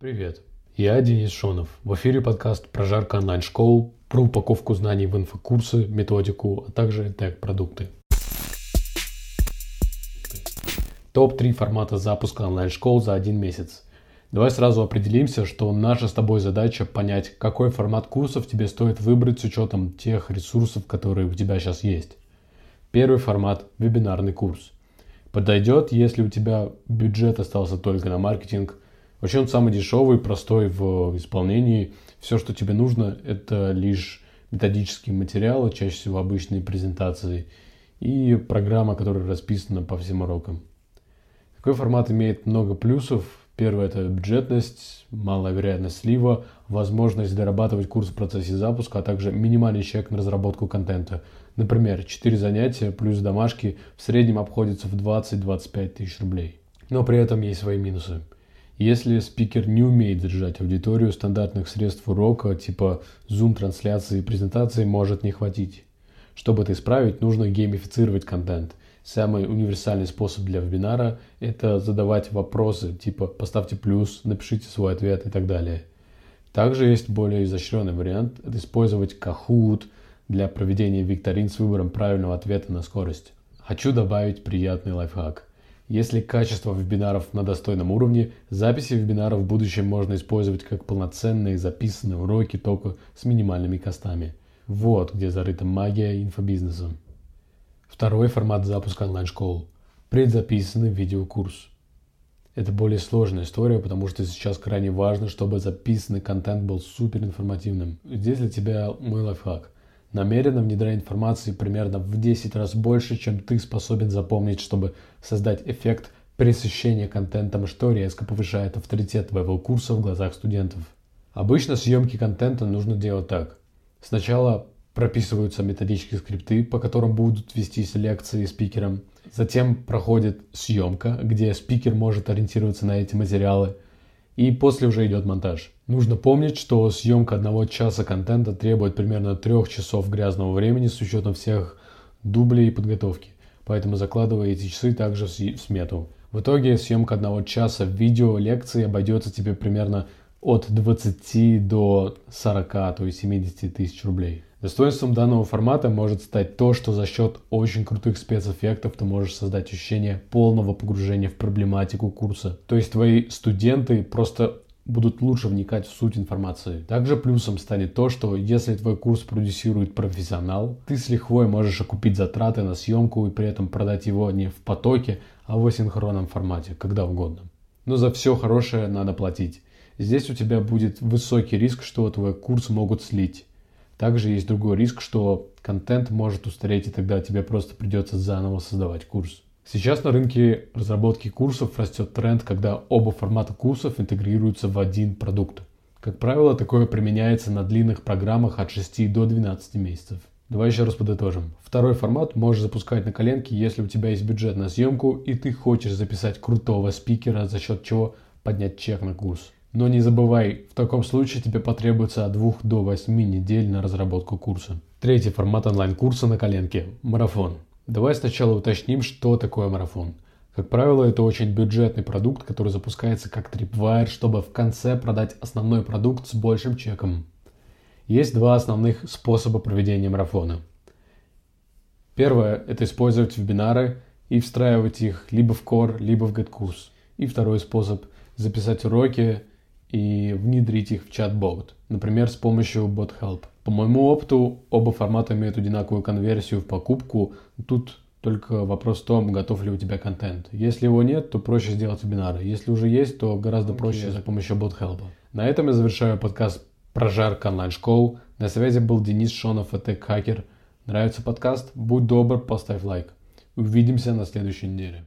Привет, я Денис Шонов. В эфире подкаст «Прожарка онлайн-школ» про упаковку знаний в инфокурсы, методику, а также тег-продукты. Топ-3 формата запуска онлайн-школ за один месяц. Давай сразу определимся, что наша с тобой задача понять, какой формат курсов тебе стоит выбрать с учетом тех ресурсов, которые у тебя сейчас есть. Первый формат – вебинарный курс. Подойдет, если у тебя бюджет остался только на маркетинг – Вообще он самый дешевый, простой в исполнении. Все, что тебе нужно, это лишь методические материалы, чаще всего обычные презентации, и программа, которая расписана по всем урокам. Такой формат имеет много плюсов. Первое – это бюджетность, малая вероятность слива, возможность дорабатывать курс в процессе запуска, а также минимальный чек на разработку контента. Например, 4 занятия плюс домашки в среднем обходятся в 20-25 тысяч рублей. Но при этом есть свои минусы – если спикер не умеет держать аудиторию, стандартных средств урока, типа Zoom-трансляции и презентации, может не хватить. Чтобы это исправить, нужно геймифицировать контент. Самый универсальный способ для вебинара – это задавать вопросы, типа «поставьте плюс», «напишите свой ответ» и так далее. Также есть более изощренный вариант – это использовать Kahoot для проведения викторин с выбором правильного ответа на скорость. Хочу добавить приятный лайфхак – если качество вебинаров на достойном уровне, записи вебинаров в будущем можно использовать как полноценные записанные уроки только с минимальными костами. Вот где зарыта магия инфобизнеса. Второй формат запуска онлайн-школ. Предзаписанный видеокурс. Это более сложная история, потому что сейчас крайне важно, чтобы записанный контент был супер информативным. Здесь для тебя мой лайфхак – намеренно внедряя информации примерно в 10 раз больше, чем ты способен запомнить, чтобы создать эффект пресыщения контентом, что резко повышает авторитет твоего курса в глазах студентов. Обычно съемки контента нужно делать так. Сначала прописываются методические скрипты, по которым будут вестись лекции спикером. Затем проходит съемка, где спикер может ориентироваться на эти материалы – и после уже идет монтаж. Нужно помнить, что съемка одного часа контента требует примерно трех часов грязного времени с учетом всех дублей и подготовки. Поэтому закладывай эти часы также в смету. В итоге съемка одного часа видео лекции обойдется тебе примерно от 20 до 40, то есть 70 тысяч рублей. Достоинством данного формата может стать то, что за счет очень крутых спецэффектов ты можешь создать ощущение полного погружения в проблематику курса. То есть твои студенты просто будут лучше вникать в суть информации. Также плюсом станет то, что если твой курс продюсирует профессионал, ты с лихвой можешь окупить затраты на съемку и при этом продать его не в потоке, а в асинхронном формате, когда угодно. Но за все хорошее надо платить. Здесь у тебя будет высокий риск, что твой курс могут слить. Также есть другой риск, что контент может устареть, и тогда тебе просто придется заново создавать курс. Сейчас на рынке разработки курсов растет тренд, когда оба формата курсов интегрируются в один продукт. Как правило, такое применяется на длинных программах от 6 до 12 месяцев. Давай еще раз подытожим. Второй формат можешь запускать на коленке, если у тебя есть бюджет на съемку и ты хочешь записать крутого спикера, за счет чего поднять чек на курс. Но не забывай, в таком случае тебе потребуется от 2 до 8 недель на разработку курса. Третий формат онлайн-курса на коленке – марафон. Давай сначала уточним, что такое марафон. Как правило, это очень бюджетный продукт, который запускается как Tripwire, чтобы в конце продать основной продукт с большим чеком. Есть два основных способа проведения марафона. Первое – это использовать вебинары и встраивать их либо в Core, либо в GetCourse. И второй способ – записать уроки и внедрить их в чат-бот, например, с помощью BotHelp. По моему опыту, оба формата имеют одинаковую конверсию в покупку. Тут только вопрос в том, готов ли у тебя контент. Если его нет, то проще сделать вебинары. Если уже есть, то гораздо okay. проще с помощью BotHelp. На этом я завершаю подкаст «Прожарка онлайн-школ». На связи был Денис Шонов Тек Хакер. Нравится подкаст? Будь добр, поставь лайк. Увидимся на следующей неделе.